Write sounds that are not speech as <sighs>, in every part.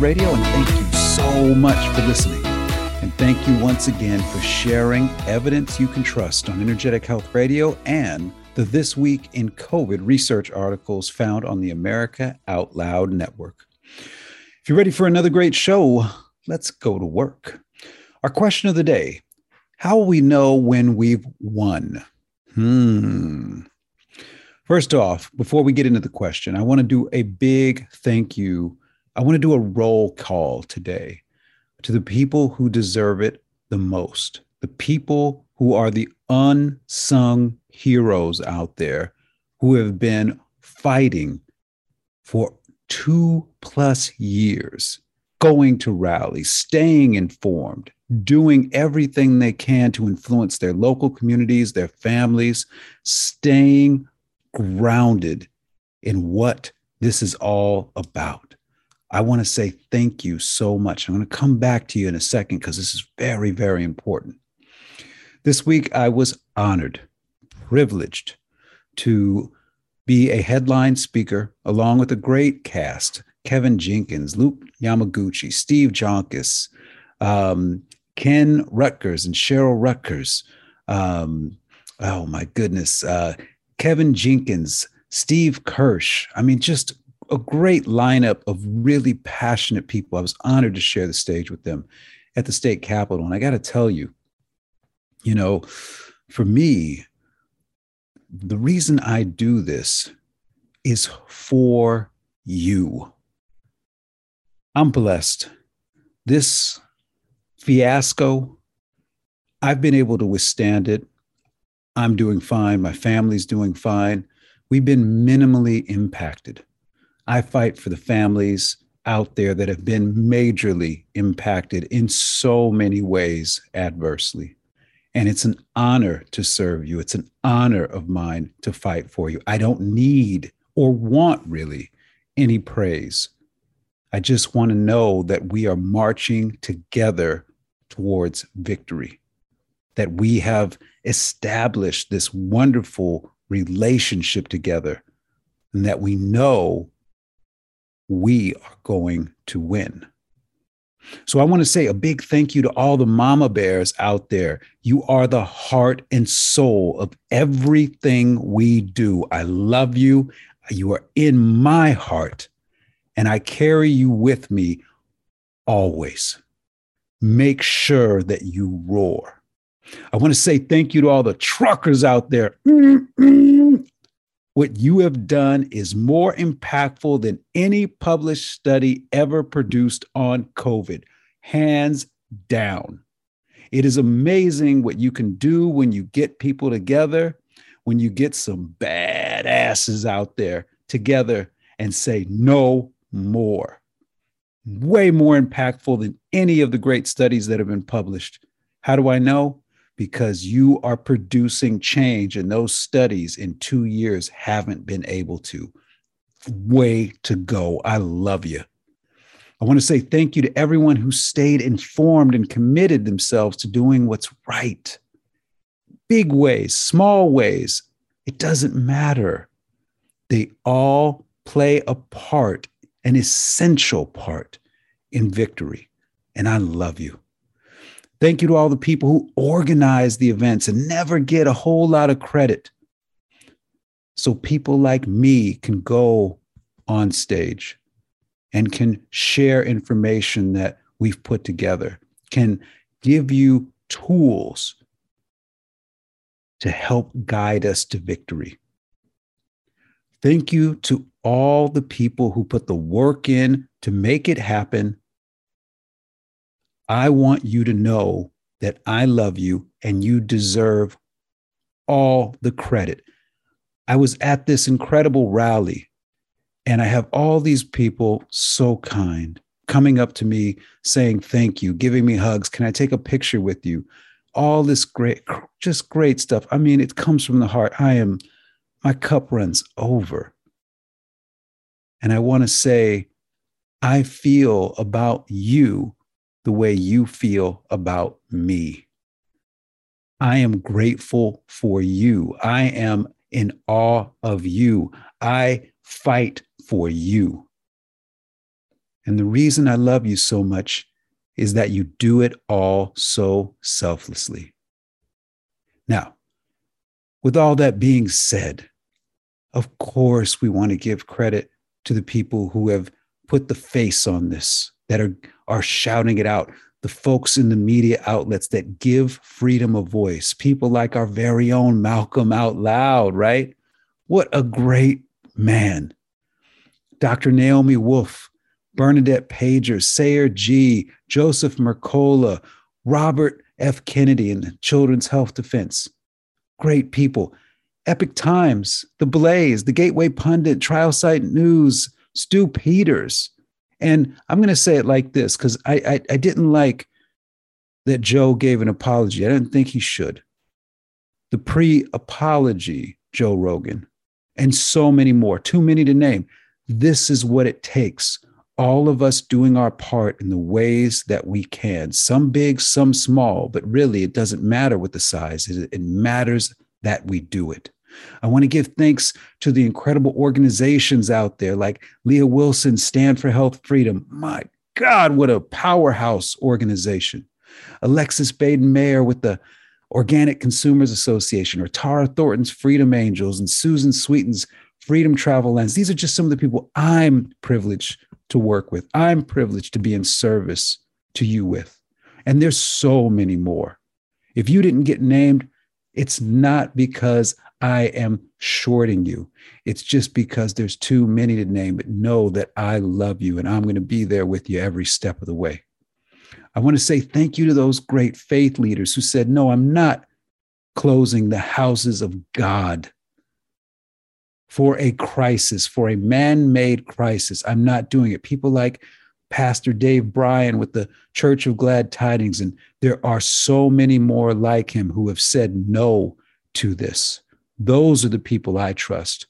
Radio, and thank you so much for listening. And thank you once again for sharing evidence you can trust on Energetic Health Radio and the This Week in COVID research articles found on the America Out Loud Network. If you're ready for another great show, let's go to work. Our question of the day How will we know when we've won? Hmm. First off, before we get into the question, I want to do a big thank you. I want to do a roll call today to the people who deserve it the most, the people who are the unsung heroes out there who have been fighting for two plus years, going to rallies, staying informed, doing everything they can to influence their local communities, their families, staying grounded in what this is all about. I want to say thank you so much. I'm going to come back to you in a second because this is very, very important. This week, I was honored, privileged to be a headline speaker along with a great cast Kevin Jenkins, Luke Yamaguchi, Steve Jonkis, um, Ken Rutgers, and Cheryl Rutgers. Um, oh, my goodness. Uh, Kevin Jenkins, Steve Kirsch. I mean, just a great lineup of really passionate people. I was honored to share the stage with them at the state capitol. And I got to tell you, you know, for me, the reason I do this is for you. I'm blessed. This fiasco, I've been able to withstand it. I'm doing fine. My family's doing fine. We've been minimally impacted. I fight for the families out there that have been majorly impacted in so many ways adversely. And it's an honor to serve you. It's an honor of mine to fight for you. I don't need or want really any praise. I just want to know that we are marching together towards victory, that we have established this wonderful relationship together, and that we know we are going to win. So I want to say a big thank you to all the mama bears out there. You are the heart and soul of everything we do. I love you. You are in my heart, and I carry you with me always. Make sure that you roar. I want to say thank you to all the truckers out there. Mm-hmm. What you have done is more impactful than any published study ever produced on COVID, hands down. It is amazing what you can do when you get people together, when you get some badasses out there together and say no more. Way more impactful than any of the great studies that have been published. How do I know? Because you are producing change and those studies in two years haven't been able to. Way to go. I love you. I want to say thank you to everyone who stayed informed and committed themselves to doing what's right. Big ways, small ways, it doesn't matter. They all play a part, an essential part in victory. And I love you. Thank you to all the people who organize the events and never get a whole lot of credit. So people like me can go on stage and can share information that we've put together, can give you tools to help guide us to victory. Thank you to all the people who put the work in to make it happen I want you to know that I love you and you deserve all the credit. I was at this incredible rally and I have all these people so kind coming up to me saying thank you, giving me hugs. Can I take a picture with you? All this great, just great stuff. I mean, it comes from the heart. I am, my cup runs over. And I want to say, I feel about you the way you feel about me. I am grateful for you. I am in awe of you. I fight for you. And the reason I love you so much is that you do it all so selflessly. Now, with all that being said, of course, we want to give credit to the people who have put the face on this, that are, are shouting it out, the folks in the media outlets that give freedom of voice, people like our very own Malcolm Out Loud, right? What a great man. Dr. Naomi Wolf, Bernadette Pager, Sayer Ji, Joseph Mercola, Robert F. Kennedy and Children's Health Defense. Great people. Epoch Times, The Blaze, The Gateway Pundit, Trial Site News, Stu Peters. And I'm going to say it like this because I, I, I didn't like that Joe gave an apology. I didn't think he should. The pre apology, Joe Rogan, and so many more, too many to name. This is what it takes. All of us doing our part in the ways that we can, some big, some small, but really it doesn't matter what the size is. It matters that we do it. I want to give thanks to the incredible organizations out there like Leah Wilson, Stand for Health Freedom. My God, what a powerhouse organization. Alexis Baden Mayer with the Organic Consumers Association, or Tara Thornton's Freedom Angels, and Susan Sweeten's Freedom Travel Lens. These are just some of the people I'm privileged to work with. I'm privileged to be in service to you with. And there's so many more. If you didn't get named, it's not because I am shorting you. It's just because there's too many to name, but know that I love you and I'm going to be there with you every step of the way. I want to say thank you to those great faith leaders who said, No, I'm not closing the houses of God for a crisis, for a man made crisis. I'm not doing it. People like Pastor Dave Bryan with the Church of Glad Tidings, and there are so many more like him who have said no to this. Those are the people I trust.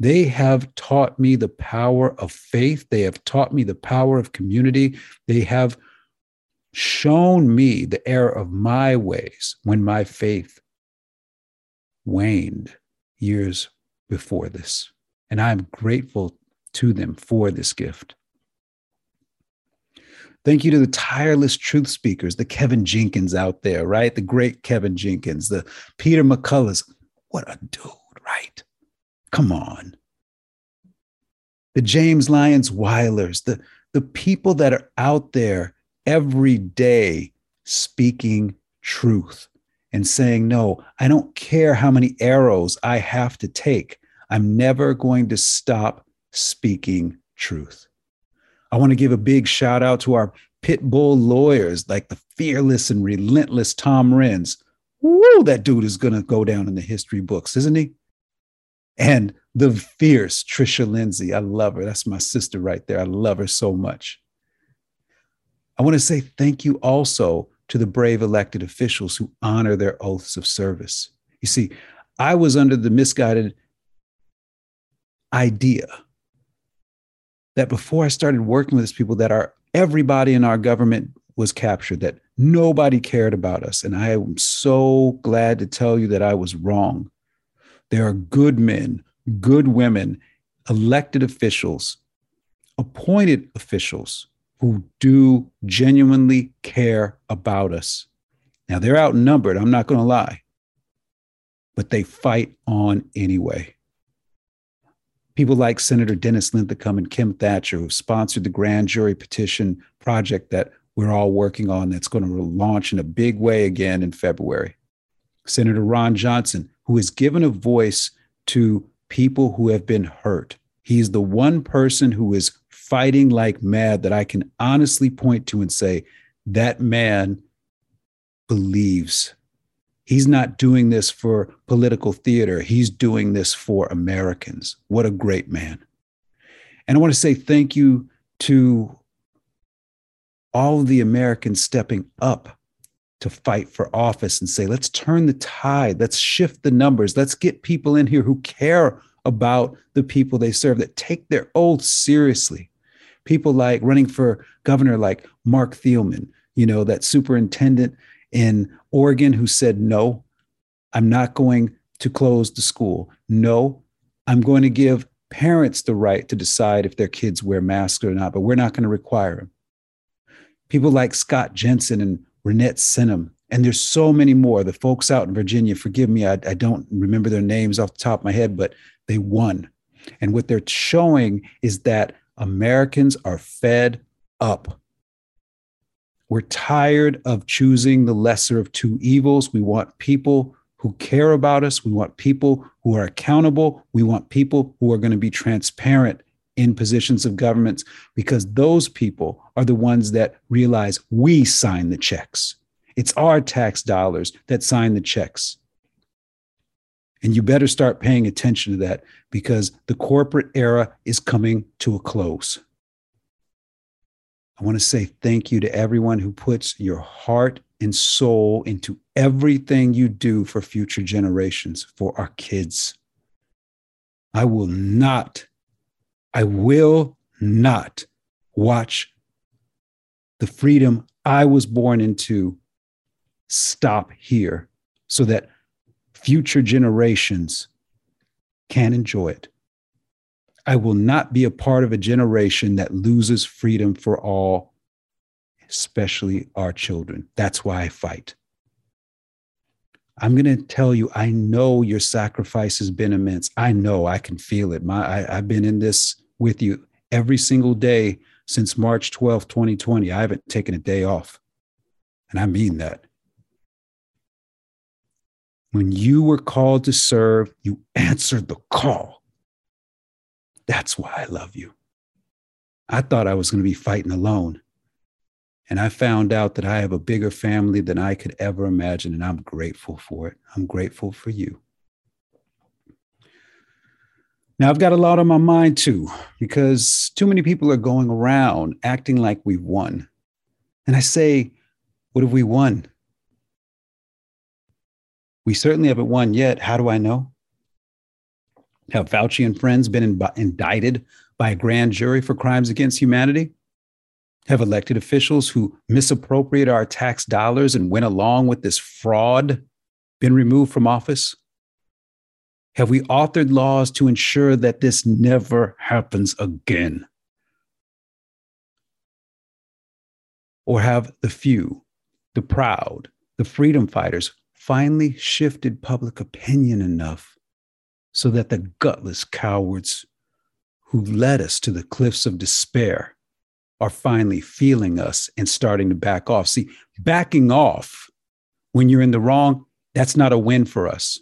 They have taught me the power of faith. They have taught me the power of community. They have shown me the error of my ways when my faith waned years before this. And I'm grateful to them for this gift. Thank you to the tireless truth speakers, the Kevin Jenkins out there, right? The great Kevin Jenkins, the Peter McCulloughs. What a dude, right? Come on. The James Lyons Weilers, the, the people that are out there every day speaking truth and saying, No, I don't care how many arrows I have to take. I'm never going to stop speaking truth. I want to give a big shout out to our pit bull lawyers like the fearless and relentless Tom Renz, woo, that dude is going to go down in the history books, isn't he? And the fierce Tricia Lindsay. I love her. That's my sister right there. I love her so much. I want to say thank you also to the brave elected officials who honor their oaths of service. You see, I was under the misguided idea that before I started working with these people, that our everybody in our government was captured, that nobody cared about us. And I am so glad to tell you that I was wrong. There are good men, good women, elected officials, appointed officials who do genuinely care about us. Now, they're outnumbered, I'm not going to lie, but they fight on anyway. People like Senator Dennis Linthicum and Kim Thatcher, who sponsored the grand jury petition project that we're all working on that's going to launch in a big way again in February. Senator Ron Johnson, who has given a voice to people who have been hurt. He's the one person who is fighting like mad that I can honestly point to and say, that man believes. He's not doing this for political theater. He's doing this for Americans. What a great man. And I want to say thank you to all of the Americans stepping up to fight for office and say, let's turn the tide, let's shift the numbers, let's get people in here who care about the people they serve, that take their oath seriously. People like running for governor, like Marc Thielman, you know, that superintendent in Oregon who said, no, I'm not going to close the school. No, I'm going to give parents the right to decide if their kids wear masks or not, but we're not going to require them. People like Scott Jensen and Reinette Senum, and there's so many more. The folks out in Virginia, forgive me, I, I don't remember their names off the top of my head, but they won. And what they're showing is that Americans are fed up. We're tired of choosing the lesser of two evils. We want people who care about us. We want people who are accountable. We want people who are going to be transparent in positions of governments because those people are the ones that realize we sign the checks. It's our tax dollars that sign the checks. And you better start paying attention to that because the corporate era is coming to a close. I want to say thank you to everyone who puts your heart and soul into everything you do for future generations, for our kids. I will not, I will not watch the freedom I was born into stop here so that future generations can enjoy it. I will not be a part of a generation that loses freedom for all, especially our children. That's why I fight. I'm going to tell you, I know your sacrifice has been immense. I know I can feel it. My, I, have been in this with you every single day since March 12, 2020. I haven't taken a day off. And I mean that. When you were called to serve, you answered the call. That's why I love you. I thought I was going to be fighting alone. And I found out that I have a bigger family than I could ever imagine. And I'm grateful for it. I'm grateful for you. Now, I've got a lot on my mind too, because too many people are going around acting like we've won. And I say, what have we won? We certainly haven't won yet. How do I know? Have Fauci and friends been in, indicted by a grand jury for crimes against humanity? Have elected officials who misappropriate our tax dollars and went along with this fraud been removed from office? Have we authored laws to ensure that this never happens again? Or have the few, the proud, the freedom fighters finally shifted public opinion enough so that the gutless cowards who led us to the cliffs of despair are finally feeling us and starting to back off. See, backing off when you're in the wrong, that's not a win for us.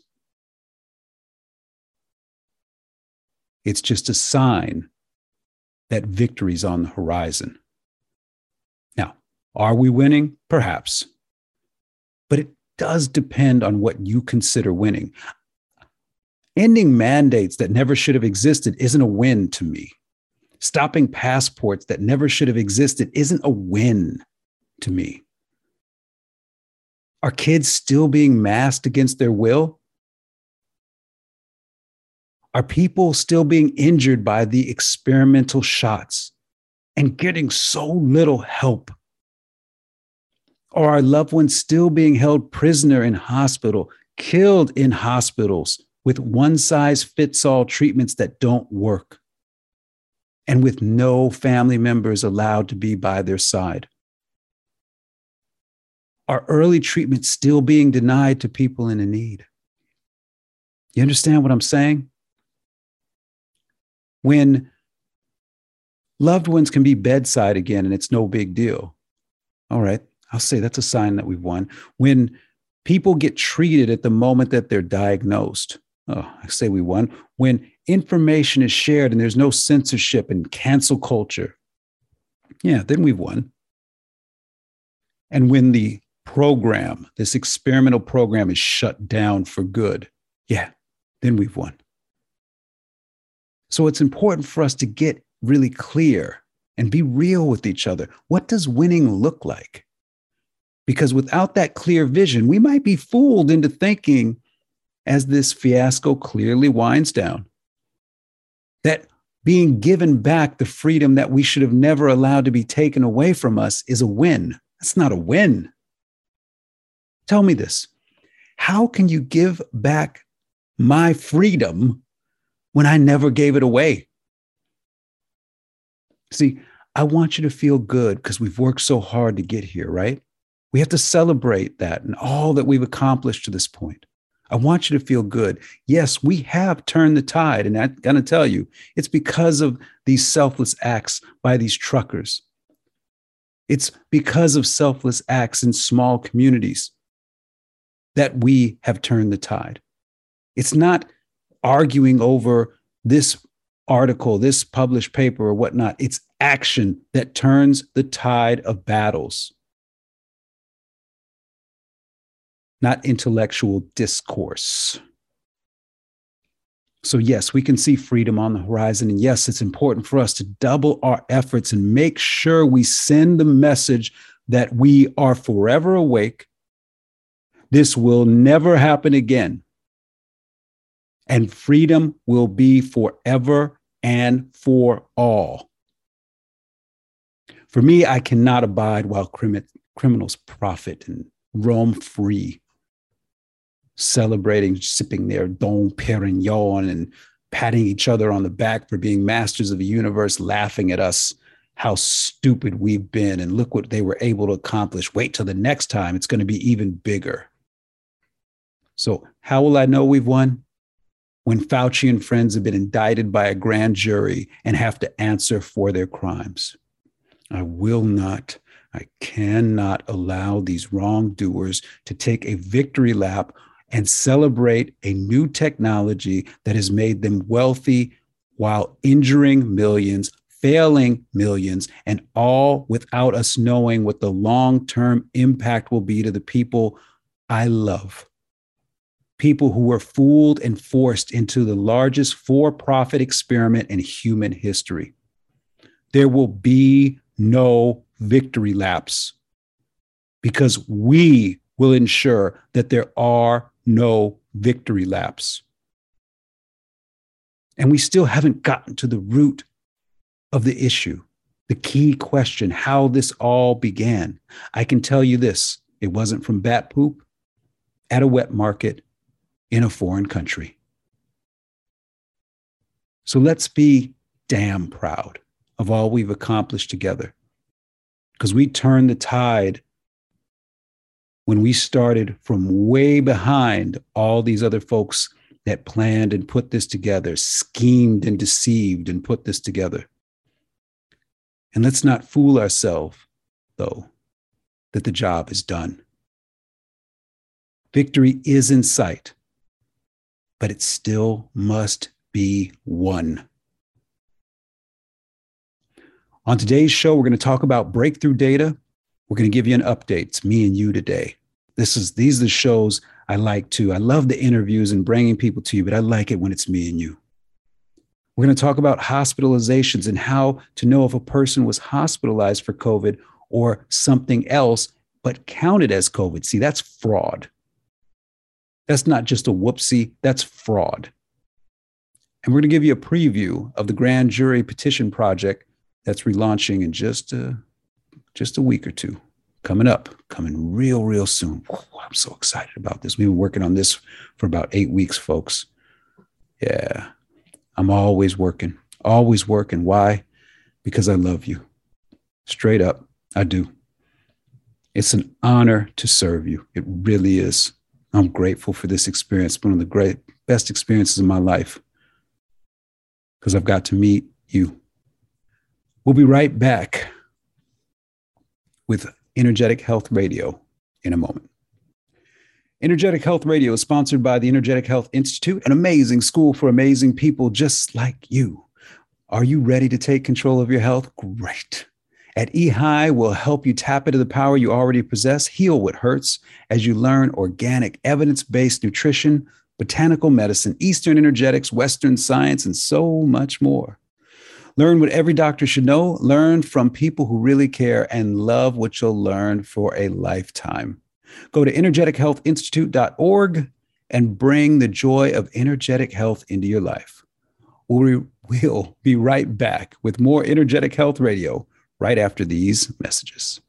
It's just a sign that victory's on the horizon. Now, are we winning? Perhaps. But it does depend on what you consider winning. Ending mandates that never should have existed isn't a win to me. Stopping passports that never should have existed isn't a win to me. Are kids still being masked against their will? Are people still being injured by the experimental shots and getting so little help or our loved ones still being held prisoner in hospital, killed in hospitals with one size fits all treatments that don't work, and with no family members allowed to be by their side. Are early treatments still being denied to people in need? You understand what I'm saying? When loved ones can be bedside again and it's no big deal. All right, I'll say that's a sign that we've won. When people get treated at the moment that they're diagnosed, oh, I say we won. When information is shared and there's no censorship and cancel culture, yeah, then we've won. And when the program, this experimental program is shut down for good, yeah, then we've won. So it's important for us to get really clear and be real with each other. What does winning look like? Because without that clear vision, we might be fooled into thinking, as this fiasco clearly winds down, that being given back the freedom that we should have never allowed to be taken away from us is a win. That's not a win. Tell me this how can you give back my freedom when I never gave it away? See, I want you to feel good because we've worked so hard to get here, right? We have to celebrate that and all that we've accomplished to this point. I want you to feel good. Yes, we have turned the tide. And I'm going to tell you, it's because of these selfless acts by these truckers. It's because of selfless acts in small communities that we have turned the tide. It's not arguing over this article, this published paper, or whatnot. It's action that turns the tide of battles. Not intellectual discourse. So, yes, we can see freedom on the horizon. And yes, it's important for us to double our efforts and make sure we send the message that we are forever awake. This will never happen again. And freedom will be forever and for all. For me, I cannot abide while criminals profit and roam free celebrating, sipping their Dom Perignon and patting each other on the back for being masters of the universe, laughing at us, how stupid we've been, and look what they were able to accomplish. Wait till the next time, it's going to be even bigger. So, how will I know we've won? When Fauci and friends have been indicted by a grand jury and have to answer for their crimes. I will not, I cannot allow these wrongdoers to take a victory lap and celebrate a new technology that has made them wealthy while injuring millions, failing millions, and all without us knowing what the long term impact will be to the people I love. People who were fooled and forced into the largest for profit experiment in human history. There will be no victory laps because we will ensure that there are no victory laps. And we still haven't gotten to the root of the issue, the key question how this all began. I can tell you this it wasn't from bat poop at a wet market in a foreign country. So let's be damn proud of all we've accomplished together because we turned the tide when we started from way behind all these other folks that planned and put this together, schemed and deceived and put this together. And let's not fool ourselves, though, that the job is done. Victory is in sight, but it still must be won. On today's show, we're going to talk about breakthrough data we're going to give you an update. It's me and you today. This is these are the shows I like to. I love the interviews and bringing people to you, but I like it when it's me and you. We're going to talk about hospitalizations and how to know if a person was hospitalized for COVID or something else, but counted as COVID. See, that's fraud. That's not just a whoopsie, that's fraud. And we're going to give you a preview of the grand jury petition project that's relaunching in just a, just a week or two coming up, coming real, real soon. I'm so excited about this. We've been working on this for about eight weeks, folks. Yeah, I'm always working, always working. Why? Because I love you. Straight up, I do. It's an honor to serve you. It really is. I'm grateful for this experience, one of the great, best experiences of my life, because I've got to meet you. We'll be right back with Energetic Health Radio in a moment. Energetic Health Radio is sponsored by the Energetic Health Institute, an amazing school for amazing people just like you. Are you ready to take control of your health? Great. At eHigh, we'll help you tap into the power you already possess, heal what hurts as you learn organic, evidence based nutrition, botanical medicine, Eastern energetics, Western science, and so much more. Learn what every doctor should know, learn from people who really care, and love what you'll learn for a lifetime. Go to energetichealthinstitute.org and bring the joy of energetic health into your life. We'll be right back with more Energetic Health Radio right after these messages.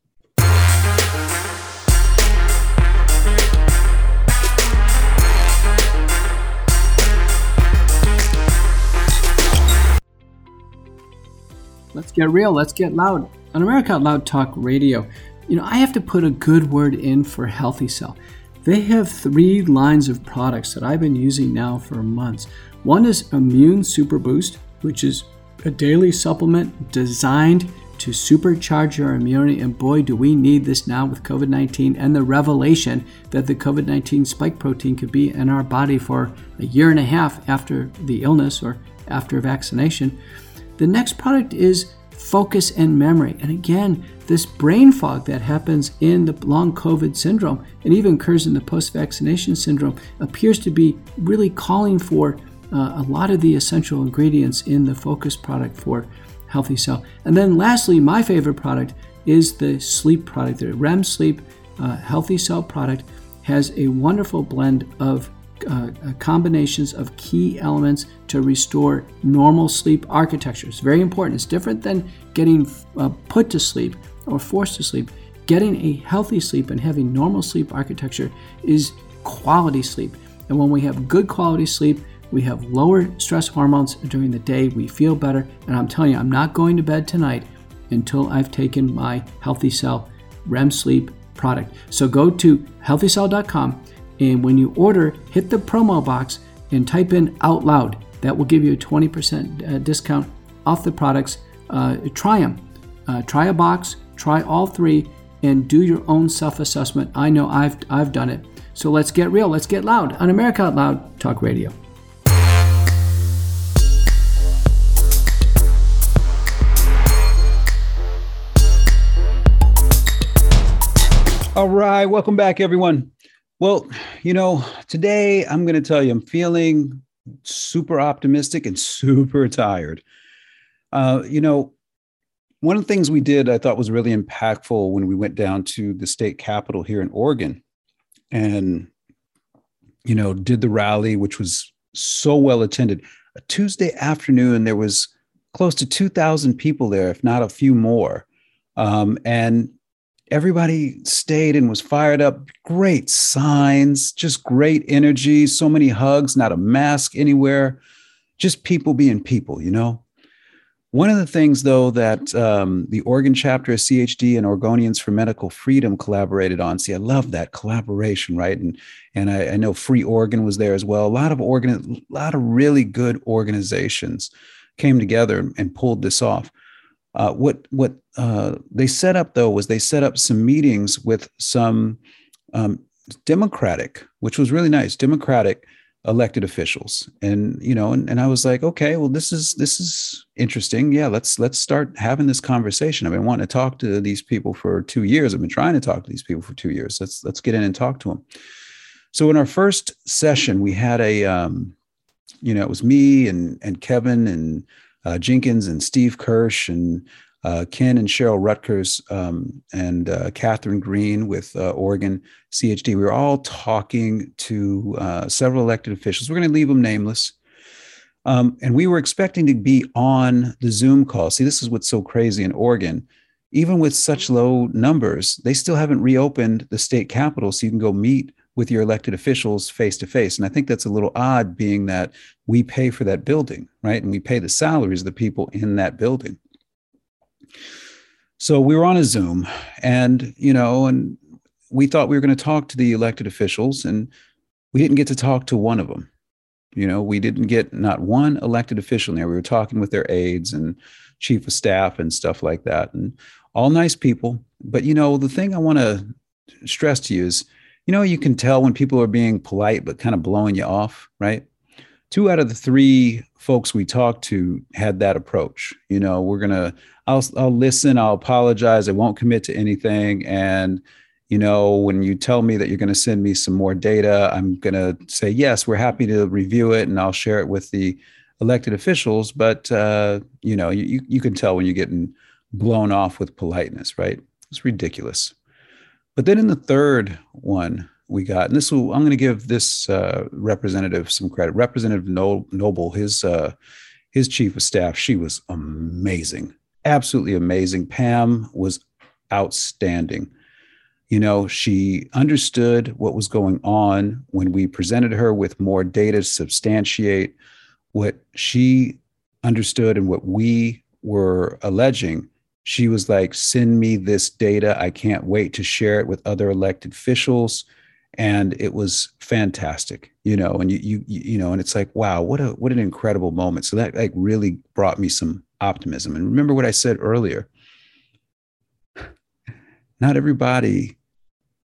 Let's get real, let's get loud. On America Out Loud Talk Radio, you know, I have to put a good word in for Healthy Cell. They have three lines of products that I've been using now for months. One is Immune Super Boost, which is a daily supplement designed to supercharge your immunity. And boy, do we need this now with COVID 19 and the revelation that the COVID 19 spike protein could be in our body for a year and a half after the illness or after vaccination. The next product is focus and memory. And again, this brain fog that happens in the long COVID syndrome and even occurs in the post vaccination syndrome appears to be really calling for uh, a lot of the essential ingredients in the focus product for Healthy Cell. And then lastly, my favorite product is the sleep product. The REM Sleep uh, Healthy Cell product has a wonderful blend of uh, uh, combinations of key elements to restore normal sleep architecture. It's very important. It's different than getting uh, put to sleep or forced to sleep. Getting a healthy sleep and having normal sleep architecture is quality sleep. And when we have good quality sleep, we have lower stress hormones during the day. We feel better. And I'm telling you, I'm not going to bed tonight until I've taken my Healthy Cell REM sleep product. So go to healthycell.com and when you order, hit the promo box and type in out loud. That will give you a 20% uh, discount off the products. Uh, try them. Uh, try a box, try all three, and do your own self assessment. I know I've, I've done it. So let's get real, let's get loud on America Out Loud Talk Radio. All right, welcome back, everyone. Well, you know, today I'm going to tell you I'm feeling super optimistic and <laughs> super tired. Uh, you know, one of the things we did I thought was really impactful when we went down to the state capitol here in Oregon and, you know, did the rally, which was so well attended. A Tuesday afternoon, there was close to 2,000 people there, if not a few more. Um, and everybody stayed and was fired up. Great signs, just great energy, so many hugs, not a mask anywhere, just people being people, you know? One of the things, though, that um, the Oregon chapter of CHD and Oregonians for Medical Freedom collaborated on. See, I love that collaboration, right? And and I, I know Free Oregon was there as well. A lot of organ, a lot of really good organizations came together and pulled this off. Uh, what what uh, they set up though was they set up some meetings with some um, Democratic, which was really nice, Democratic elected officials, and you know, and, and I was like, okay, well, this is this is interesting. Yeah, let's let's start having this conversation. I've been wanting to talk to these people for two years. I've been trying to talk to these people for two years. Let's let's get in and talk to them. So in our first session, we had a, um, you know, it was me and and Kevin and uh, Jenkins and Steve Kirsch and uh, Ken and Cheryl Rutgers um, and uh, Catherine Green with uh, Oregon CHD. We were all talking to uh, several elected officials. We're going to leave them nameless. Um, and we were expecting to be on the Zoom call. See, this is what's so crazy in Oregon. Even with such low numbers, they still haven't reopened the state capitol so you can go meet with your elected officials face to face. And I think that's a little odd, being that we pay for that building, right? And we pay the salaries of the people in that building. So we were on a Zoom, and you know, and we thought we were going to talk to the elected officials, and we didn't get to talk to one of them. You know, we didn't get not one elected official there. We were talking with their aides and chief of staff and stuff like that, and all nice people. But you know, the thing I want to stress to you is you know, you can tell when people are being polite but kind of blowing you off, right? two out of the three folks we talked to had that approach. You know, we're gonna, I'll, I'll listen, I'll apologize, I won't commit to anything, and you know, when you tell me that you're going to send me some more data, I'm going to say yes, we're happy to review it, and I'll share it with the elected officials. But uh, you know, you you can tell when you're getting blown off with politeness, right? It's ridiculous. But then in the third one, we got, and this will, I'm going to give this uh, representative some credit. Representative Noble, his uh, his chief of staff, she was amazing, absolutely amazing. Pam was outstanding. You know, she understood what was going on when we presented her with more data to substantiate what she understood and what we were alleging she was like, send me this data. I can't wait to share it with other elected officials. And it was fantastic, you know, and you, you, you know, and it's like, wow, what a, what an incredible moment. So that like really brought me some optimism. And remember what I said earlier, <sighs> not everybody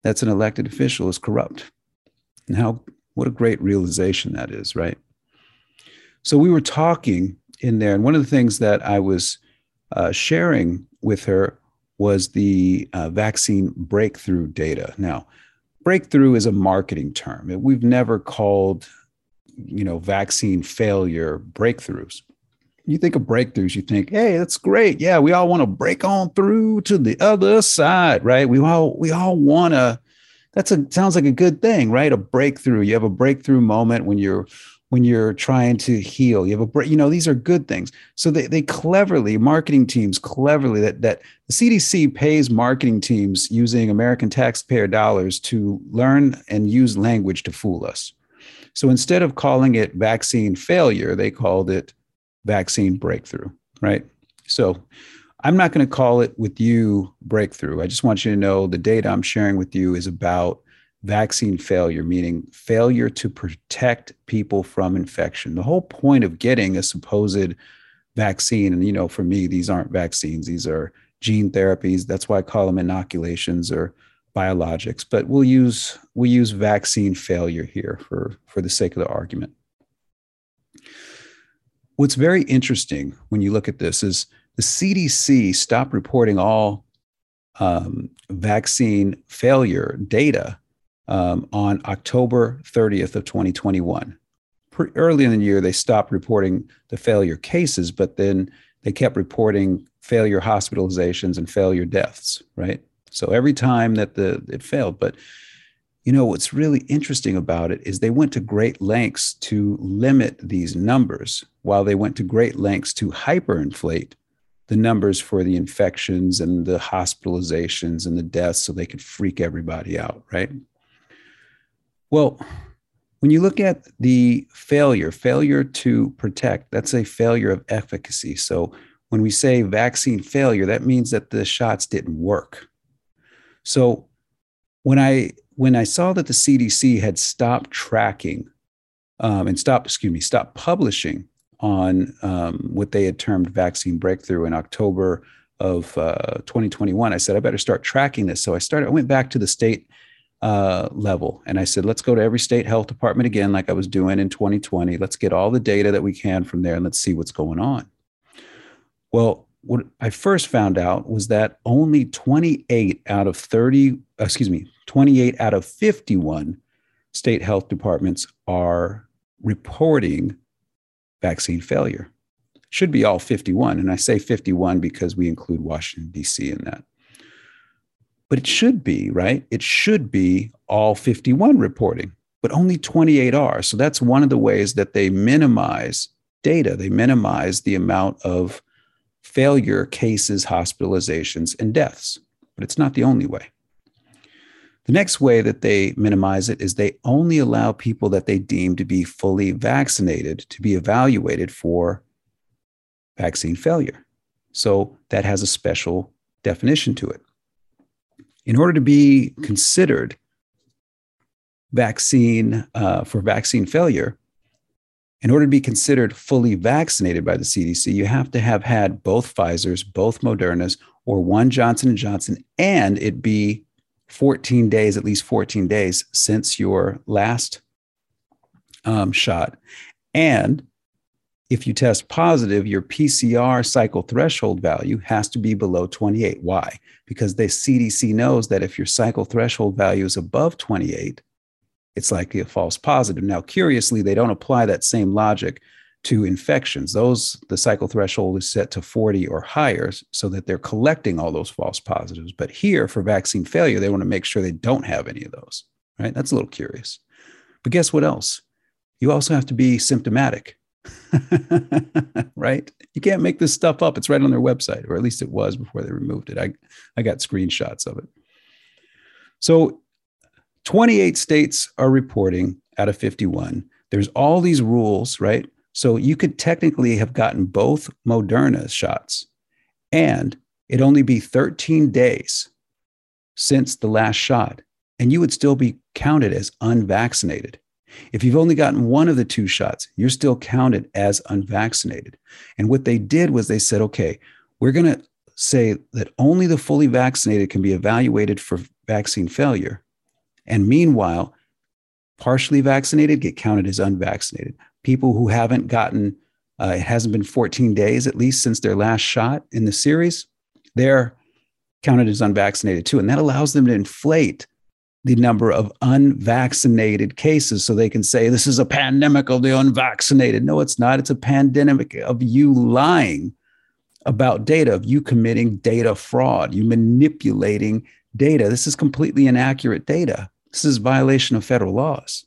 that's an elected official is corrupt. And how, what a great realization that is, right? So we were talking in there, and one of the things that I was uh, sharing with her was the uh, vaccine breakthrough data. Now, breakthrough is a marketing term. We've never called, you know, vaccine failure breakthroughs. You think of breakthroughs, you think, hey, that's great. Yeah, we all want to break on through to the other side, right? We all we all want to. That's a sounds like a good thing, right? A breakthrough. You have a breakthrough moment when you're when you're trying to heal. You have a you know these are good things. So they they cleverly marketing teams cleverly that that the CDC pays marketing teams using American taxpayer dollars to learn and use language to fool us. So instead of calling it vaccine failure, they called it vaccine breakthrough, right? So I'm not going to call it with you breakthrough. I just want you to know the data I'm sharing with you is about vaccine failure, meaning failure to protect people from infection. The whole point of getting a supposed vaccine, and you know, for me, these aren't vaccines, these are gene therapies. That's why I call them inoculations or biologics. But we'll use we use vaccine failure here for, for the sake of the argument. What's very interesting when you look at this is the CDC stopped reporting all um, vaccine failure data um, on October 30th of 2021. Pretty early in the year, they stopped reporting the failure cases, but then they kept reporting failure hospitalizations and failure deaths, right? So every time that the it failed, but you know what's really interesting about it is they went to great lengths to limit these numbers while they went to great lengths to hyperinflate the numbers for the infections and the hospitalizations and the deaths so they could freak everybody out, right? Well, when you look at the failure, failure to protect, that's a failure of efficacy. So when we say vaccine failure, that means that the shots didn't work. So when I when I saw that the CDC had stopped tracking um, and stopped, excuse me, stopped publishing on um, what they had termed vaccine breakthrough in October of uh, 2021, I said I better start tracking this. So I started. I went back to the state uh, level. And I said, let's go to every state health department again, like I was doing in 2020. Let's get all the data that we can from there and let's see what's going on. Well, what I first found out was that only 28 out of 30, excuse me, 28 out of 51 state health departments are reporting vaccine failure. Should be all 51. And I say 51 because we include Washington, D.C. in that but it should be, right? It should be all 51 reporting, but only 28 are. So that's one of the ways that they minimize data. They minimize the amount of failure cases, hospitalizations, and deaths. But it's not the only way. The next way that they minimize it is they only allow people that they deem to be fully vaccinated to be evaluated for vaccine failure. So that has a special definition to it in order to be considered vaccine uh, for vaccine failure, in order to be considered fully vaccinated by the CDC, you have to have had both Pfizer's, both Moderna's, or one Johnson and Johnson, and it be 14 days, at least 14 days since your last um, shot, And if you test positive, your PCR cycle threshold value has to be below 28. Why? Because the CDC knows that if your cycle threshold value is above 28, it's likely a false positive. Now, curiously, they don't apply that same logic to infections. Those, the cycle threshold is set to 40 or higher so that they're collecting all those false positives. But here, for vaccine failure, they want to make sure they don't have any of those, right? That's a little curious. But guess what else? You also have to be symptomatic, <laughs> right? You can't make this stuff up. It's right on their website, or at least it was before they removed it. I, I got screenshots of it. So 28 states are reporting out of 51. There's all these rules, right? So you could technically have gotten both Moderna shots, and it only be 13 days since the last shot, and you would still be counted as unvaccinated. If you've only gotten one of the two shots, you're still counted as unvaccinated. And what they did was they said, okay, we're going to say that only the fully vaccinated can be evaluated for vaccine failure. And meanwhile, partially vaccinated get counted as unvaccinated. People who haven't gotten, uh, it hasn't been 14 days at least since their last shot in the series, they're counted as unvaccinated too. And that allows them to inflate the number of unvaccinated cases so they can say this is a pandemic of the unvaccinated. No, it's not. It's a pandemic of you lying about data, of you committing data fraud, you manipulating data. This is completely inaccurate data. This is violation of federal laws.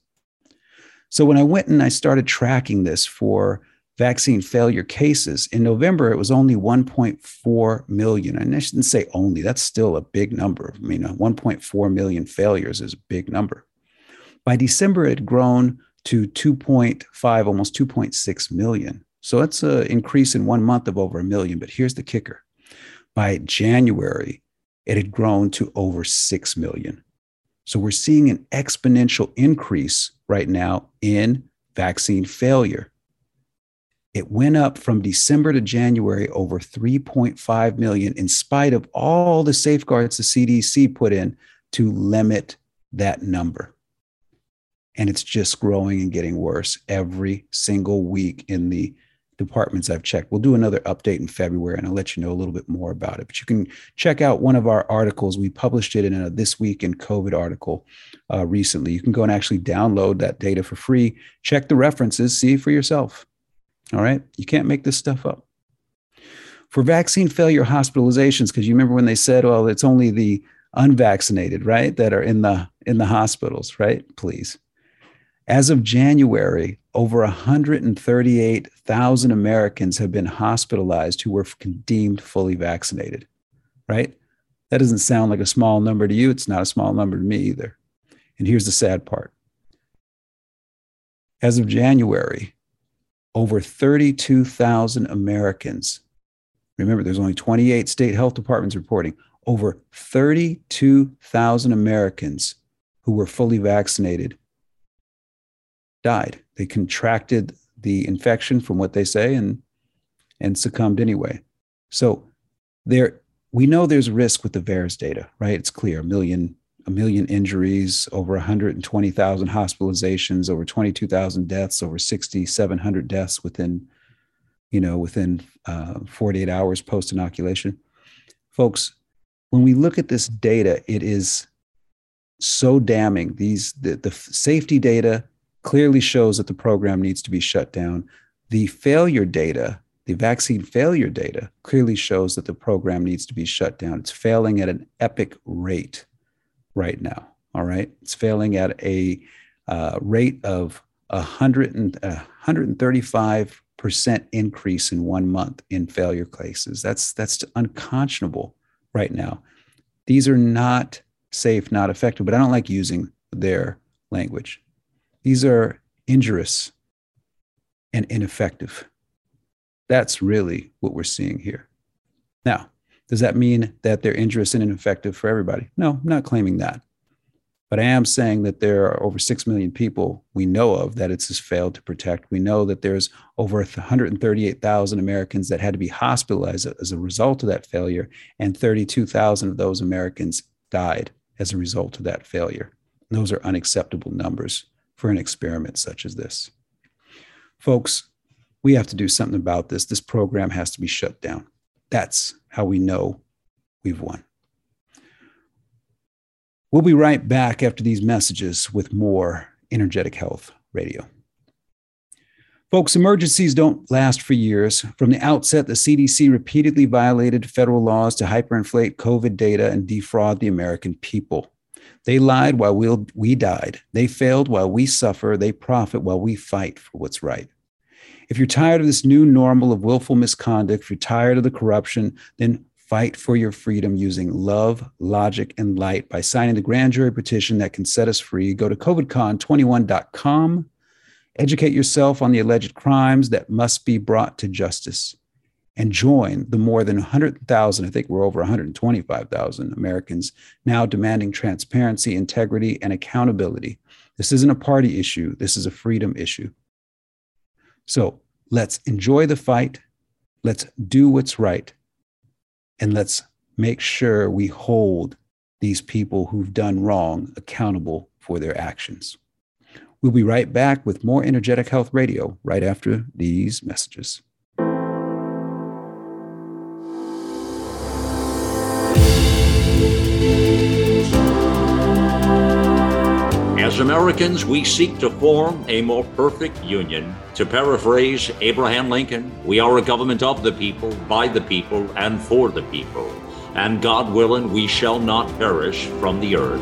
So when I went and I started tracking this for vaccine failure cases, in November it was only 1.4 million. And I shouldn't say only, that's still a big number. I mean, uh, 1.4 million failures is a big number. By December, it had grown to 2.5, almost 2.6 million. So that's an increase in one month of over a million. But here's the kicker by January, it had grown to over 6 million. So we're seeing an exponential increase right now in vaccine failure. It went up from December to January over 3.5 million, in spite of all the safeguards the CDC put in to limit that number. And it's just growing and getting worse every single week in the departments I've checked. We'll do another update in February and I'll let you know a little bit more about it. But you can check out one of our articles. We published it in a This Week in COVID article uh, recently. You can go and actually download that data for free, check the references, see for yourself. All right. You can't make this stuff up. For vaccine failure hospitalizations, because you remember when they said, well, it's only the unvaccinated, right, that are in the in the hospitals, right? Please. As of January, over 138,000 Americans have been hospitalized who were deemed fully vaccinated, right? That doesn't sound like a small number to you. It's not a small number to me either. And here's the sad part. As of January, over 32,000 Americans, remember, there's only 28 state health departments reporting, over 32,000 Americans who were fully vaccinated died. They contracted the infection from what they say and and succumbed anyway. So there we know there's risk with the VAERS data, right? It's clear. A million a million injuries, over 120,000 hospitalizations, over 22,000 deaths, over 6,700 deaths within, you know, within uh, 48 hours post inoculation. Folks, when we look at this data, it is so damning. These the, the safety data clearly shows that the program needs to be shut down. The failure data, the vaccine failure data, clearly shows that the program needs to be shut down. It's failing at an epic rate right now. All right. It's failing at a uh, rate of 100 and, uh, 135% increase in one month in failure cases. That's, that's unconscionable right now. These are not safe, not effective, but I don't like using their language. These are injurious and ineffective. That's really what we're seeing here. Now, does that mean that they're injurious and ineffective for everybody? No, I'm not claiming that. But I am saying that there are over 6 million people we know of that it's just failed to protect. We know that there's over 138,000 Americans that had to be hospitalized as a result of that failure, and 32,000 of those Americans died as a result of that failure. those are unacceptable numbers for an experiment such as this. Folks, we have to do something about this. This program has to be shut down. That's how we know we've won. We'll be right back after these messages with more Energetic Health Radio. Folks, emergencies don't last for years. From the outset, the CDC repeatedly violated federal laws to hyperinflate COVID data and defraud the American people. They lied while we'll, we died. They failed while we suffer. They profit while we fight for what's right. If you're tired of this new normal of willful misconduct, if you're tired of the corruption, then fight for your freedom using love, logic, and light by signing the grand jury petition that can set us free. Go to covidcon21.com. Educate yourself on the alleged crimes that must be brought to justice and join the more than 100,000, I think we're over 125,000 Americans now demanding transparency, integrity, and accountability. This isn't a party issue, this is a freedom issue. So let's enjoy the fight, let's do what's right, and let's make sure we hold these people who've done wrong accountable for their actions. We'll be right back with more Energetic Health Radio right after these messages. As Americans, we seek to form a more perfect union. To paraphrase Abraham Lincoln, we are a government of the people, by the people, and for the people. And God willing, we shall not perish from the earth.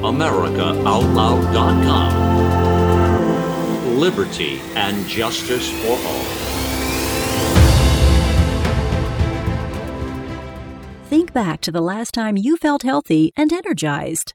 AmericaOutloud.com. Liberty and justice for all. Think back to the last time you felt healthy and energized.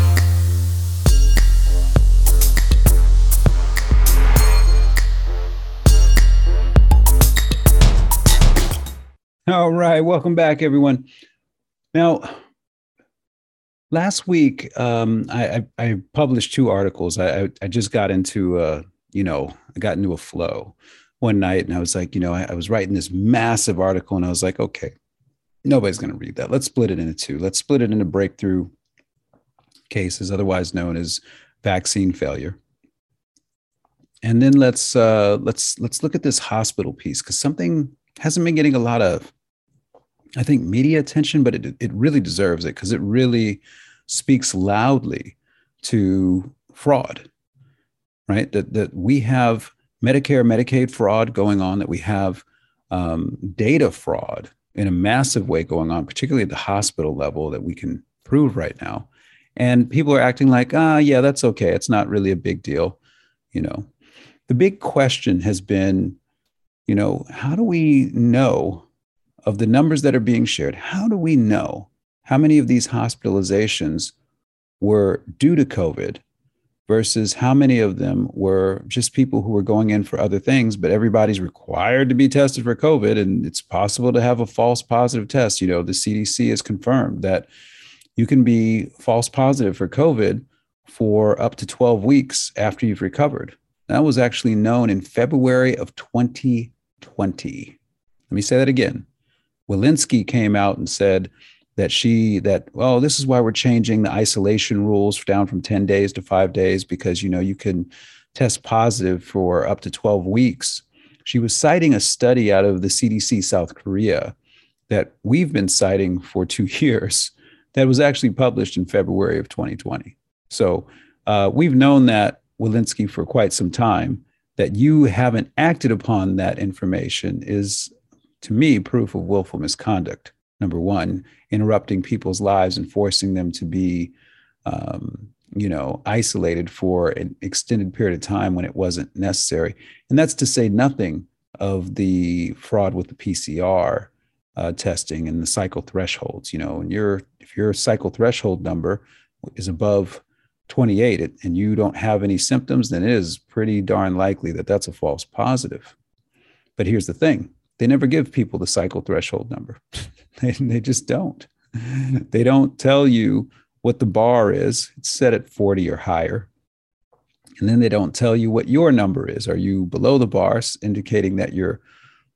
All right, welcome back, everyone. Now, last week um, I, I, I, published two articles. I, I, just got into, uh, you know, I got into a flow one night, and I was like, you know, I, was writing this massive article, and I was like, okay, nobody's going to read that. Let's split it into two. Let's split it into breakthrough cases, otherwise known as vaccine failure. And then let's uh, let's let's look at this hospital piece because something hasn't been getting a lot of, I think, media attention, but it, it really deserves it because it really speaks loudly to fraud, right? That, that we have Medicare, Medicaid fraud going on, that we have um, data fraud in a massive way going on, particularly at the hospital level that we can prove right now. And people are acting like, ah, yeah, that's okay. It's not really a big deal. You know, the big question has been you know, how do we know of the numbers that are being shared? How do we know how many of these hospitalizations were due to COVID versus how many of them were just people who were going in for other things, but everybody's required to be tested for COVID and it's possible to have a false positive test. You know, the CDC has confirmed that you can be false positive for COVID for up to 12 weeks after you've recovered. That was actually known in February of 2020. Let me say that again. Walensky came out and said that she that well this is why we're changing the isolation rules down from 10 days to 5 days because you know you can test positive for up to 12 weeks. She was citing a study out of the CDC South Korea that we've been citing for 2 <laughs> years that was actually published in February of 2020. So uh, we've known that Walensky for quite some time that you haven't acted upon that information is to me, proof of willful misconduct. Number one, interrupting people's lives and forcing them to be, um, you know, isolated for an extended period of time when it wasn't necessary. And that's to say nothing of the fraud with the PCR uh, testing and the cycle thresholds. You know, and your if your cycle threshold number is above 28 and you don't have any symptoms, then it is pretty darn likely that that's a false positive. But here's the thing they never give people the cycle threshold number, <laughs> they, they just don't. They don't tell you what the bar is, it's set at 40 or higher. And then they don't tell you what your number is. Are you below the bar, indicating that you're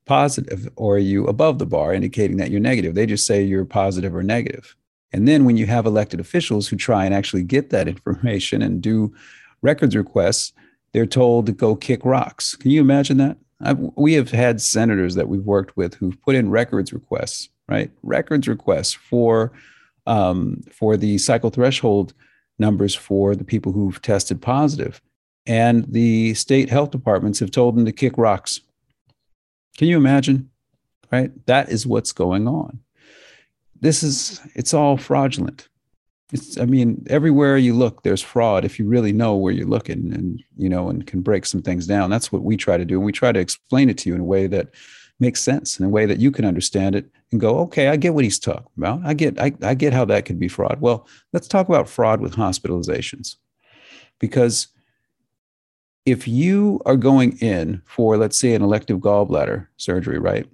positive, or are you above the bar, indicating that you're negative? They just say you're positive or negative. And then when you have elected officials who try and actually get that information and do records requests, they're told to go kick rocks. Can you imagine that? I've, we have had senators that we've worked with who've put in records requests, right? Records requests for um, for the cycle threshold numbers for the people who've tested positive, and the state health departments have told them to kick rocks. Can you imagine? Right? That is what's going on. This is it's all fraudulent. It's, I mean, everywhere you look, there's fraud if you really know where you're looking and, you know, and can break some things down. That's what we try to do. And we try to explain it to you in a way that makes sense, in a way that you can understand it and go, okay, I get what he's talking about. I get, I, I get how that could be fraud. Well, let's talk about fraud with hospitalizations. Because if you are going in for, let's say, an elective gallbladder surgery, right?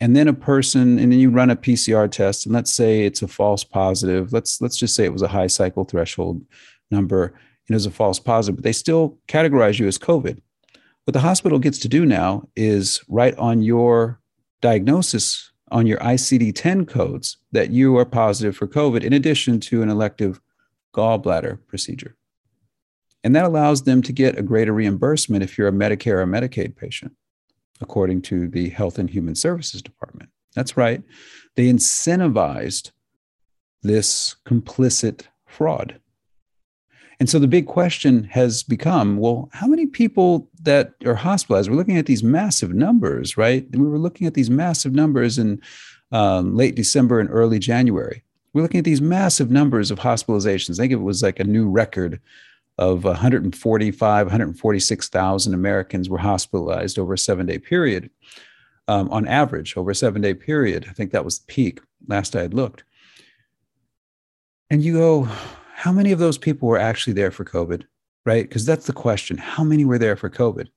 And then a person and then you run a pcr test and let's say it's a false positive let's let's just say it was a high cycle threshold number and it was a false positive but they still categorize you as covid. What the hospital gets to do now is write on your diagnosis on your icd-10 codes that you are positive for covid in addition to an elective gallbladder procedure. And that allows them to get a greater reimbursement if you're a medicare or medicaid patient according to the Health and Human Services Department. That's right. They incentivized this complicit fraud. And so the big question has become well, how many people that are hospitalized? We're looking at these massive numbers, right? And we were looking at these massive numbers in um, late December and early January. We're looking at these massive numbers of hospitalizations. I think it was like a new record of 145, 146,000 Americans were hospitalized over a seven day period, um, on average, over a seven day period. I think that was the peak last I had looked. And you go, how many of those people were actually there for COVID? Right? Because that's the question. How many were there for COVID?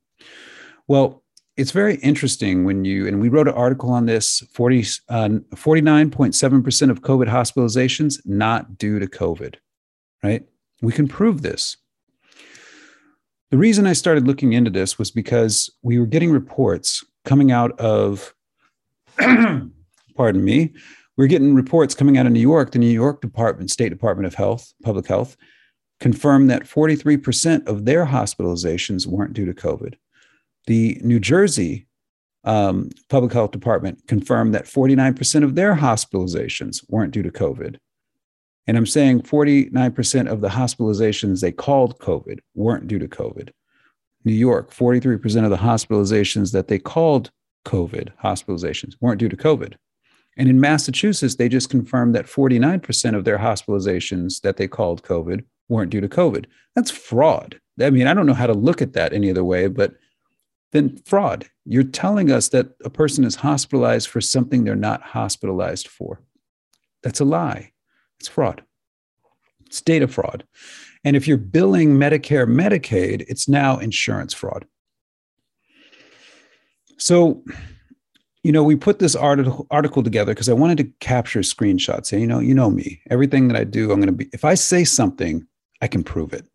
Well, it's very interesting when you, and we wrote an article on this 40, uh, 49.7% of COVID hospitalizations not due to COVID, right? We can prove this. The reason I started looking into this was because we were getting reports coming out of, <clears throat> pardon me, we are getting reports coming out of New York. The New York Department, State Department of Health, Public Health, confirmed that 43% of their hospitalizations weren't due to COVID. The New Jersey um, Public Health Department confirmed that 49% of their hospitalizations weren't due to COVID. And I'm saying 49% of the hospitalizations they called COVID weren't due to COVID. New York, 43% of the hospitalizations that they called COVID hospitalizations weren't due to COVID. And in Massachusetts, they just confirmed that 49% of their hospitalizations that they called COVID weren't due to COVID. That's fraud. I mean, I don't know how to look at that any other way, but then fraud. You're telling us that a person is hospitalized for something they're not hospitalized for. That's a lie. It's fraud. It's data fraud. And if you're billing Medicare, Medicaid, it's now insurance fraud. So, you know, we put this article article together because I wanted to capture screenshots. And you know, you know me. Everything that I do, I'm going to be. If I say something, I can prove it.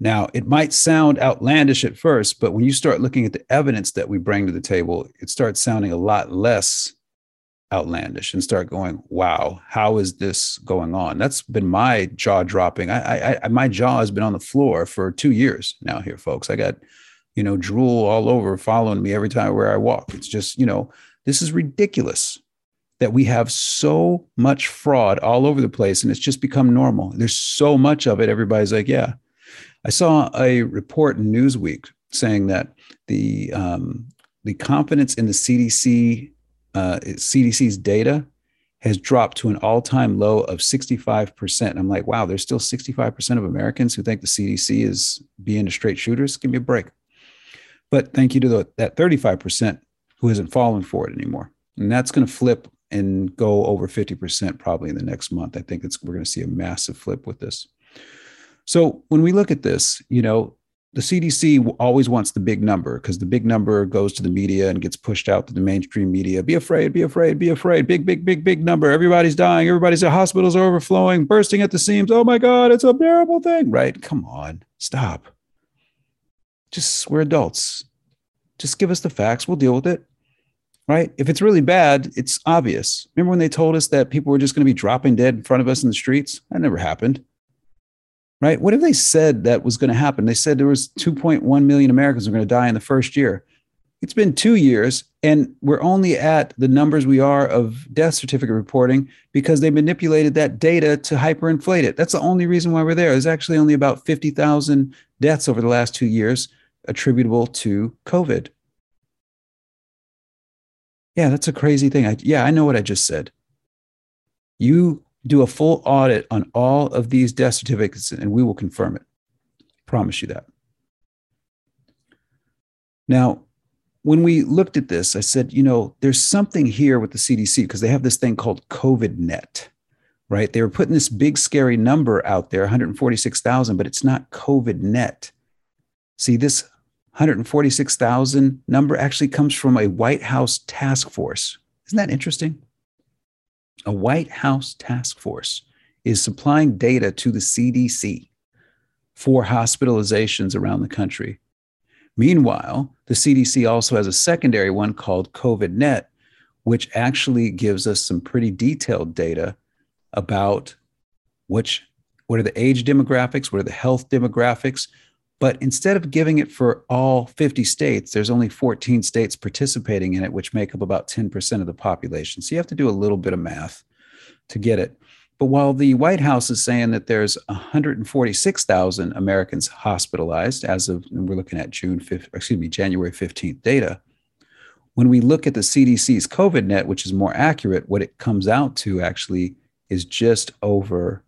Now, it might sound outlandish at first, but when you start looking at the evidence that we bring to the table, it starts sounding a lot less outlandish and start going, wow, how is this going on? That's been my jaw dropping. I, I, my jaw has been on the floor for two years now here, folks. I got, you know, drool all over following me every time where I walk. It's just, you know, this is ridiculous that we have so much fraud all over the place and it's just become normal. There's so much of it. Everybody's like, yeah. I saw a report in Newsweek saying that the um, the confidence in the CDC uh, CDC's data has dropped to an all time low of 65%. And I'm like, wow, there's still 65% of Americans who think the CDC is being a straight shooters. Give me a break. But thank you to the, that 35% who hasn't fallen for it anymore. And that's going to flip and go over 50% probably in the next month. I think it's, we're going to see a massive flip with this. So when we look at this, you know, the CDC always wants the big number because the big number goes to the media and gets pushed out to the mainstream media. Be afraid, be afraid, be afraid. Big, big, big, big number. Everybody's dying. Everybody's at hospitals are overflowing, bursting at the seams. Oh my God, it's a terrible thing. Right? Come on, stop. Just we're adults. Just give us the facts. We'll deal with it. Right? If it's really bad, it's obvious. Remember when they told us that people were just going to be dropping dead in front of us in the streets? That never happened right? What have they said that was going to happen? They said there was 2.1 million Americans were going to die in the first year. It's been two years, and we're only at the numbers we are of death certificate reporting because they manipulated that data to hyperinflate it. That's the only reason why we're there. There's actually only about 50,000 deaths over the last two years attributable to COVID. Yeah, that's a crazy thing. I, yeah, I know what I just said. You do a full audit on all of these death certificates and we will confirm it. Promise you that. Now, when we looked at this, I said, you know, there's something here with the CDC because they have this thing called COVID net, right? They were putting this big, scary number out there, 146,000, but it's not COVID net. See, this 146,000 number actually comes from a White House task force. Isn't that interesting? A White House task force is supplying data to the CDC for hospitalizations around the country. Meanwhile, the CDC also has a secondary one called COVIDNet, which actually gives us some pretty detailed data about which what are the age demographics, what are the health demographics, but instead of giving it for all 50 states, there's only 14 states participating in it, which make up about 10% of the population. So you have to do a little bit of math to get it. But while the White House is saying that there's 146,000 Americans hospitalized as of, we're looking at June 5th, excuse me, January 15th data. When we look at the CDC's COVID net, which is more accurate, what it comes out to actually is just over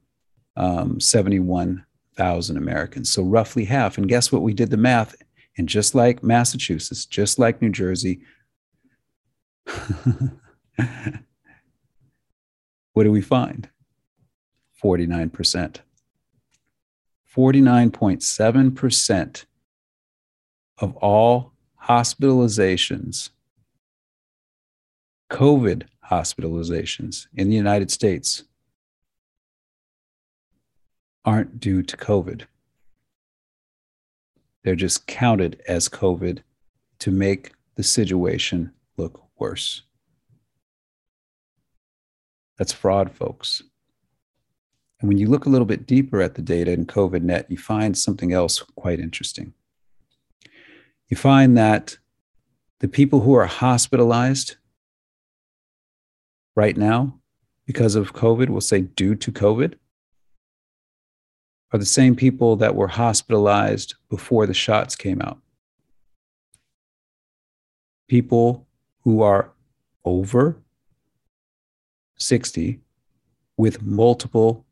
um, 71 thousand Americans. So roughly half. And guess what? We did the math. And just like Massachusetts, just like New Jersey, <laughs> what do we find? 49%. 49.7% of all hospitalizations, COVID hospitalizations in the United States aren't due to COVID. They're just counted as COVID to make the situation look worse. That's fraud, folks. And when you look a little bit deeper at the data in COVIDNet, you find something else quite interesting. You find that the people who are hospitalized right now because of COVID, we'll say due to COVID, are the same people that were hospitalized before the shots came out. People who are over 60 with multiple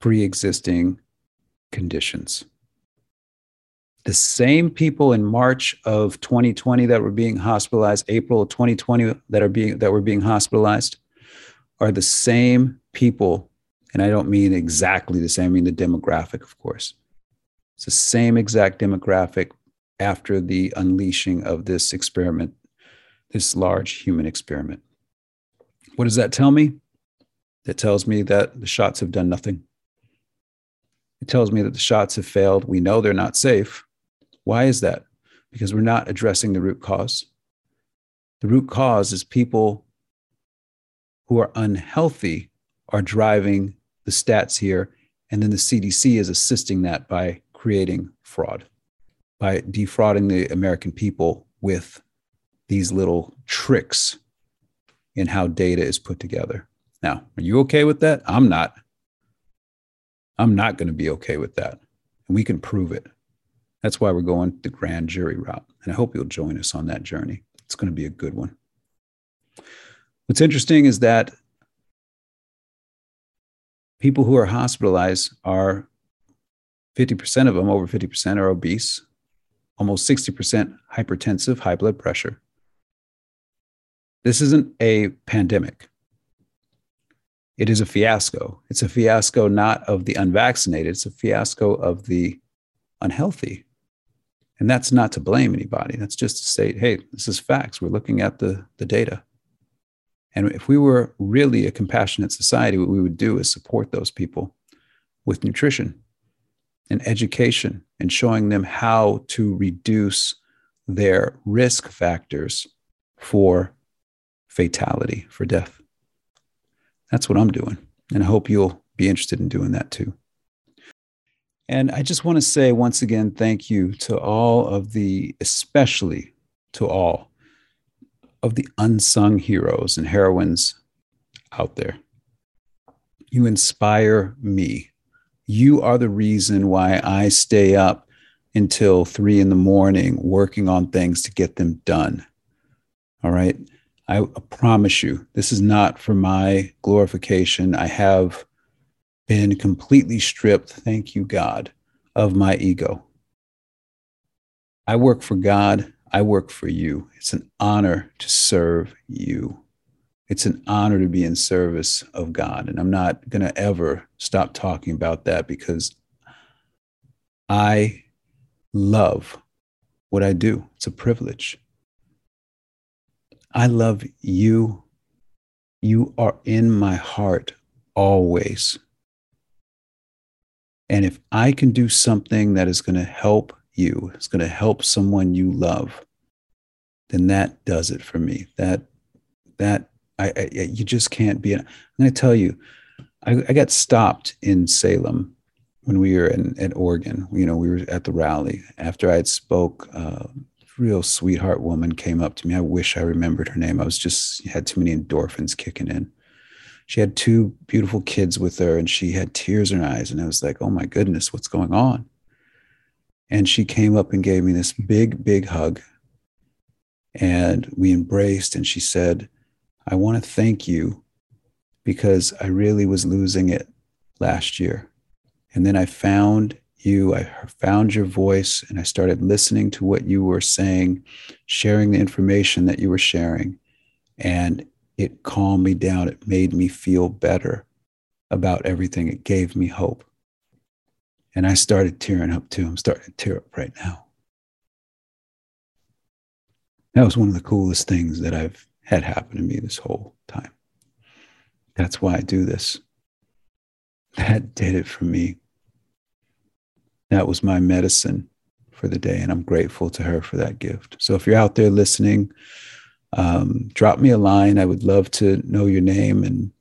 pre existing conditions. The same people in March of 2020 that were being hospitalized, April of 2020 that are being that were being hospitalized, are the same people and I don't mean exactly the same, I mean the demographic, of course. It's the same exact demographic after the unleashing of this experiment, this large human experiment. What does that tell me? It tells me that the shots have done nothing. It tells me that the shots have failed. We know they're not safe. Why is that? Because we're not addressing the root cause. The root cause is people who are unhealthy are driving the stats here. And then the CDC is assisting that by creating fraud, by defrauding the American people with these little tricks in how data is put together. Now, are you okay with that? I'm not. I'm not going to be okay with that. And we can prove it. That's why we're going the grand jury route. And I hope you'll join us on that journey. It's going to be a good one. What's interesting is that people who are hospitalized are 50% of them, over 50%, are obese, almost 60% hypertensive, high blood pressure. This isn't a pandemic. It is a fiasco. It's a fiasco not of the unvaccinated, it's a fiasco of the unhealthy. And that's not to blame anybody. That's just to say, hey, this is facts. We're looking at the, the data. And if we were really a compassionate society, what we would do is support those people with nutrition and education and showing them how to reduce their risk factors for fatality, for death. That's what I'm doing. And I hope you'll be interested in doing that too. And I just want to say once again, thank you to all of the, especially to all of the unsung heroes and heroines out there. You inspire me. You are the reason why I stay up until three in the morning working on things to get them done. All right. I promise you, this is not for my glorification. I have been completely stripped, thank you, God, of my ego. I work for God. I work for you. It's an honor to serve you. It's an honor to be in service of God. And I'm not going to ever stop talking about that because I love what I do. It's a privilege. I love you. You are in my heart always. And if I can do something that is going to help you, it's going to help someone you love, then that does it for me. That, that, I, I you just can't be. I'm going to tell you, I, I, got stopped in Salem when we were in, at Oregon. You know, we were at the rally after I had spoke. Uh, real sweetheart woman came up to me. I wish I remembered her name. I was just had too many endorphins kicking in she had two beautiful kids with her and she had tears in her eyes. And I was like, oh my goodness, what's going on? And she came up and gave me this big, big hug. And we embraced, and she said, I want to thank you because I really was losing it last year. And then I found you, I found your voice, and I started listening to what you were saying, sharing the information that you were sharing. And it calmed me down. It made me feel better about everything. It gave me hope. And I started tearing up too. I'm starting to tear up right now. That was one of the coolest things that I've had happen to me this whole time. That's why I do this. That did it for me. That was my medicine for the day. And I'm grateful to her for that gift. So if you're out there listening, um, drop me a line. I would love to know your name and,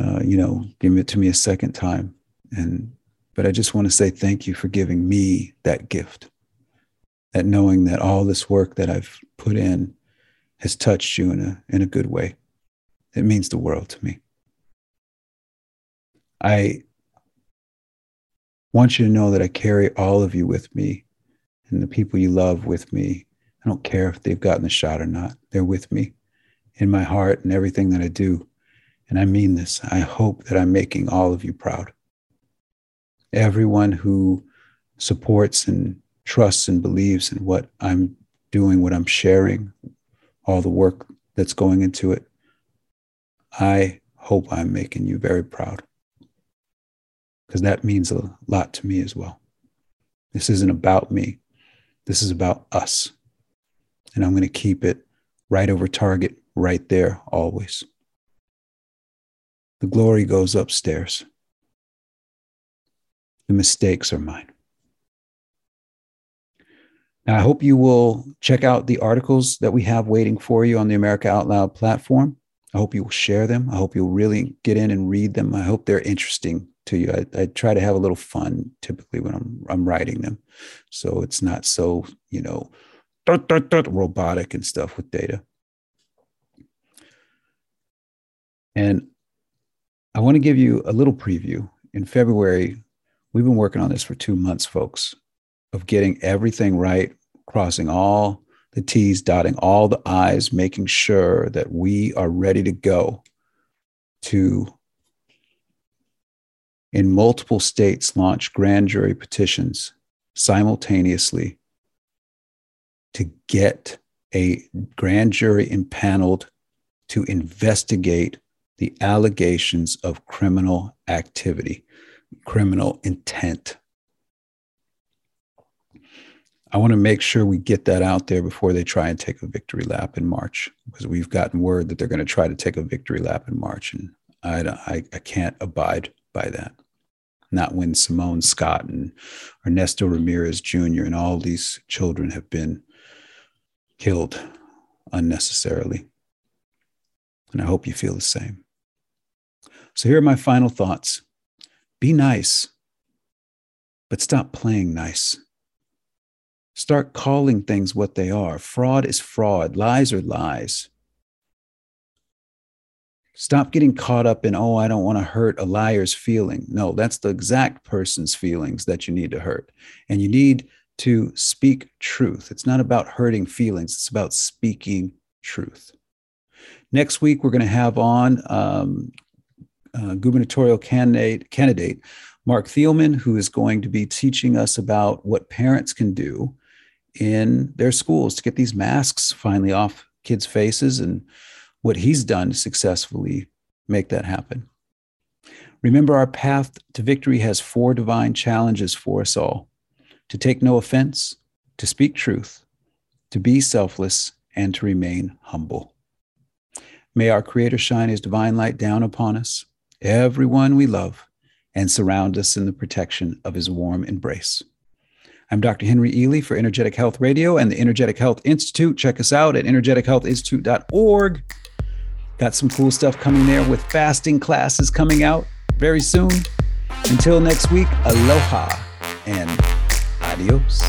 uh, you know, give it to me a second time. And, but I just want to say thank you for giving me that gift, that knowing that all this work that I've put in has touched you in a, in a good way. It means the world to me. I want you to know that I carry all of you with me and the people you love with me I don't care if they've gotten the shot or not. They're with me in my heart and everything that I do. And I mean this. I hope that I'm making all of you proud. Everyone who supports and trusts and believes in what I'm doing, what I'm sharing, all the work that's going into it, I hope I'm making you very proud because that means a lot to me as well. This isn't about me, this is about us and I'm going to keep it right over target, right there, always. The glory goes upstairs. The mistakes are mine. Now, I hope you will check out the articles that we have waiting for you on the America Out Loud platform. I hope you will share them. I hope you'll really get in and read them. I hope they're interesting to you. I, I try to have a little fun typically when I'm I'm writing them, so it's not so you know robotic and stuff with data. And I want to give you a little preview. In February, we've been working on this for two months, folks, of getting everything right, crossing all the T's, dotting all the I's, making sure that we are ready to go to, in multiple states, launch grand jury petitions simultaneously to get a grand jury impaneled to investigate the allegations of criminal activity, criminal intent. I want to make sure we get that out there before they try and take a victory lap in March, because we've gotten word that they're going to try to take a victory lap in March, and I, I, I can't abide by that. Not when Simone Scott and Ernesto Ramirez Jr. and all these children have been killed unnecessarily. And I hope you feel the same. So here are my final thoughts be nice, but stop playing nice. Start calling things what they are. Fraud is fraud, lies are lies. Stop getting caught up in, oh, I don't want to hurt a liar's feeling. No, that's the exact person's feelings that you need to hurt. And you need to speak truth. It's not about hurting feelings, it's about speaking truth. Next week, we're going to have on um, uh, gubernatorial candidate, candidate Marc Thielman, who is going to be teaching us about what parents can do in their schools to get these masks finally off kids' faces and what he's done to successfully make that happen. Remember, our path to victory has four divine challenges for us all to take no offense, to speak truth, to be selfless, and to remain humble. May our Creator shine His divine light down upon us, everyone we love, and surround us in the protection of His warm embrace. I'm Dr. Henry Ealy for Energetic Health Radio and the Energetic Health Institute. Check us out at energetichealthinstitute.org. Got some cool stuff coming there with fasting classes coming out very soon. Until next week, aloha and adios.